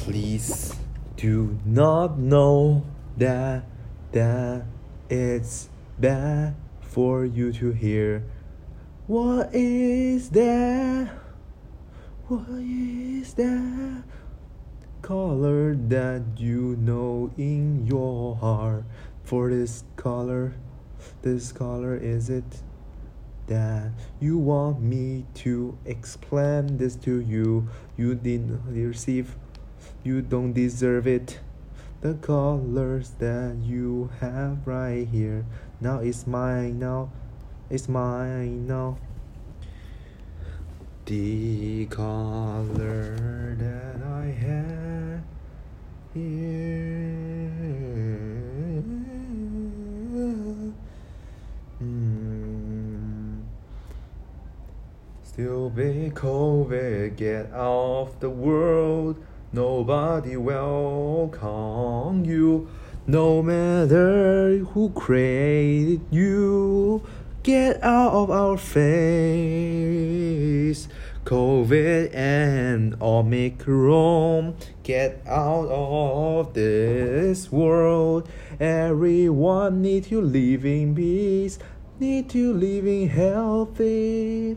please do not know that that it's bad for you to hear. What is that? What is that color that you know in your heart? For this color this color is it that you want me to explain this to you? You didn't receive you don't deserve it. The colors that you have right here. Now it's mine now. It's mine now. The color that I have here. Mm. Still be COVID, get off the world. Nobody welcome you, no matter who created you. Get out of our face. COVID and Omicron, get out of this world. Everyone need to live in peace, need to live in healthy.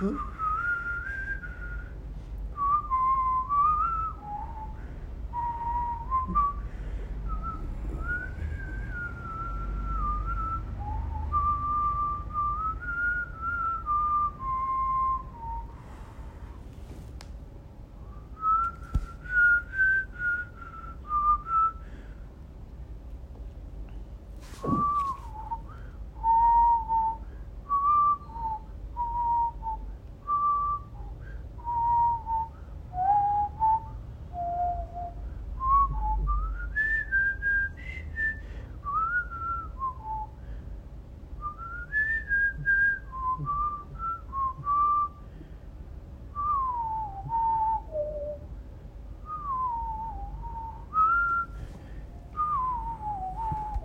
you